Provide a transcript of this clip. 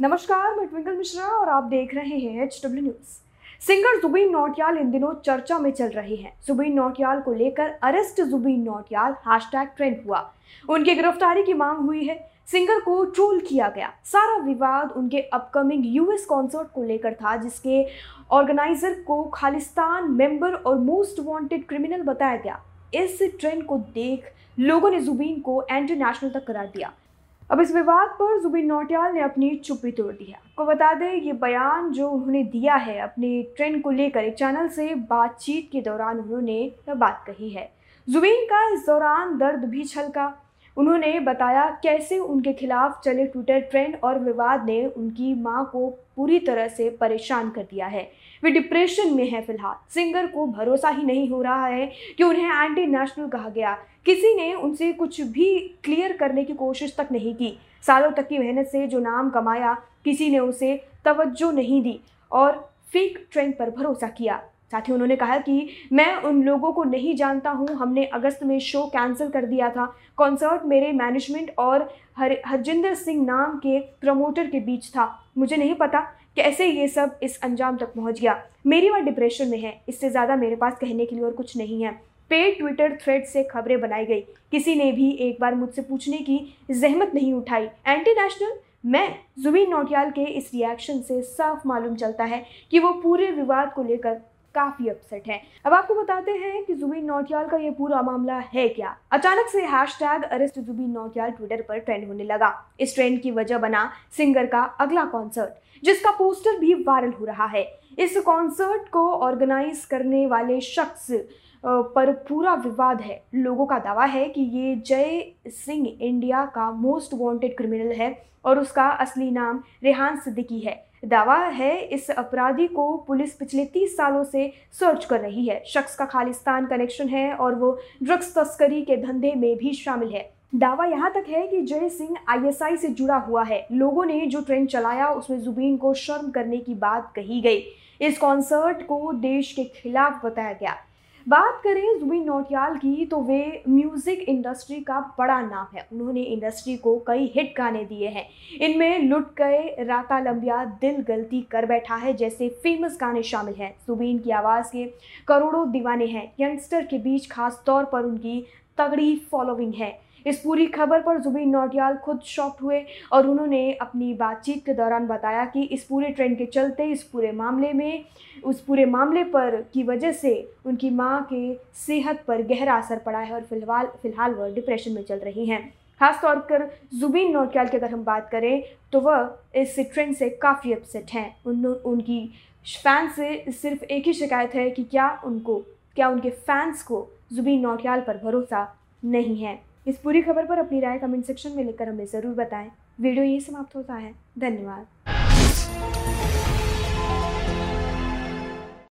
नमस्कार, मैं ट्विंकल मिश्रा और आप देख रहे हैं H W news singer Jubin Nautiyal इन दिनों चर्चा में चल रहे हैं। जुबीन नौटियाल को लेकर arrest Jubin Nautiyal hashtag trend हुआ। उनकी गिरफ्तारी की मांग हुई है। सिंगर को ट्रोल किया गया। सारा विवाद उनके अपकमिंग यूएस कॉन्सर्ट को लेकर था, जिसके ऑर्गेनाइजर को खालिस्तान मेंबर और मोस्ट वांटेड क्रिमिनल बताया गया। इस ट्रेंड को देख लोगों ने जुबीन को एंटी नेशनल तक करार दिया। अब इस विवाद पर जुबिन नौटियाल ने अपनी चुप्पी तोड़ दी है। आपको बता दें, ये बयान जो उन्होंने दिया है, अपने ट्रेंड को लेकर एक चैनल से बातचीत के दौरान उन्होंने यह बात कही है। जुबिन का इस दौरान दर्द भी छलका। उन्होंने बताया कैसे उनके खिलाफ चले ट्विटर ट्रेंड और विवाद ने उनकी माँ को पूरी तरह से परेशान कर दिया है। वे डिप्रेशन में है फ़िलहाल। सिंगर को भरोसा ही नहीं हो रहा है कि उन्हें एंटी नेशनल कहा गया। किसी ने उनसे कुछ भी क्लियर करने की कोशिश तक नहीं की। सालों तक की मेहनत से जो नाम कमाया, किसी ने उसे तवज्जो नहीं दी और फेक ट्रेंड पर भरोसा किया। साथ ही उन्होंने कहा कि मैं उन लोगों को नहीं जानता हूँ, हमने अगस्त में शो कैंसिल कर दिया था। कॉन्सर्ट मेरे मैनेजमेंट और हर, हरजिंदर सिंह नाम के प्रमोटर के बीच था। मुझे नहीं पता कैसे ये सब इस अंजाम तक पहुँच गया। मेरी बात डिप्रेशन में है, इससे ज़्यादा मेरे पास कहने के लिए और कुछ नहीं है। पेड ट्विटर थ्रेड से खबरें बनाई गई। किसी ने भी एक बार मुझसे पूछने की जहमत नहीं उठाई। Anti national? मैं, जुबीन नौटियाल के इस रिएक्शन से साफ़ मालूम चलता है कि वो पूरे विवाद को लेकर काफ़ी अपसेट है। अब आपको बताते हैं कि जुबीन नौटियाल का ये पूरा मामला है क्या? अचानक से hashtag arrest Jubin Nautiyal Twitter पर ट्रेंड होने लगा। इस ट्रेंड की वजह बना सिंगर का अगला कॉन्सर्ट जिसका पोस्टर भी वायरल हो रहा है। इस कॉन्सर्ट को ऑर्गेनाइज करने वाले शख्स पर पूरा विवाद है। लोगों का दावा है कि ये जय सिंह इंडिया का मोस्ट वांटेड क्रिमिनल है और उसका असली नाम रेहान सिद्दीकी है। दावा है, इस अपराधी को पुलिस पिछले तीस सालों से सर्च कर रही है। शख्स का खालिस्तान कनेक्शन है और वो ड्रग्स तस्करी के धंधे में भी शामिल है। दावा यहाँ तक है कि जय सिंह आईएसआई से जुड़ा हुआ है। लोगों ने जो ट्रेंड चलाया, उसमें जुबीन को शर्म करने की बात कही गई। इस कॉन्सर्ट को देश के खिलाफ बताया गया। बात करें जुबिन नोटियाल की तो वे म्यूज़िक इंडस्ट्री का बड़ा नाम है। उन्होंने इंडस्ट्री को कई हिट गाने दिए हैं। इनमें लुट गए राता लंबिया दिल गलती कर बैठा है, जैसे फ़ेमस गाने शामिल हैं। जुबिन की आवाज़ के करोड़ों दीवाने हैं। यंगस्टर के बीच खास तौर पर उनकी तगड़ी फॉलोइंग है। इस पूरी खबर पर जुबीन नौटियाल खुद शॉक्ड हुए और उन्होंने अपनी बातचीत के दौरान बताया कि इस पूरे ट्रेंड के चलते, इस पूरे मामले में, उस पूरे मामले पर की वजह से उनकी माँ के सेहत पर गहरा असर पड़ा है और फ़िलहाल फ़िलहाल वह डिप्रेशन में चल रही हैं। खासतौर पर जुबीन नौटियाल की अगर हम बात करें तो वह इस ट्रेंड से काफ़ी अपसेट हैं। उन, उनकी फैंस से सिर्फ़ एक ही शिकायत है कि क्या उनको, क्या उनके फैंस को जुबीन नौटियाल पर भरोसा नहीं है। इस पूरी खबर पर अपनी राय कमेंट सेक्शन में लिखकर हमें ज़रूर बताएँ। वीडियो यही समाप्त होता है। धन्यवाद।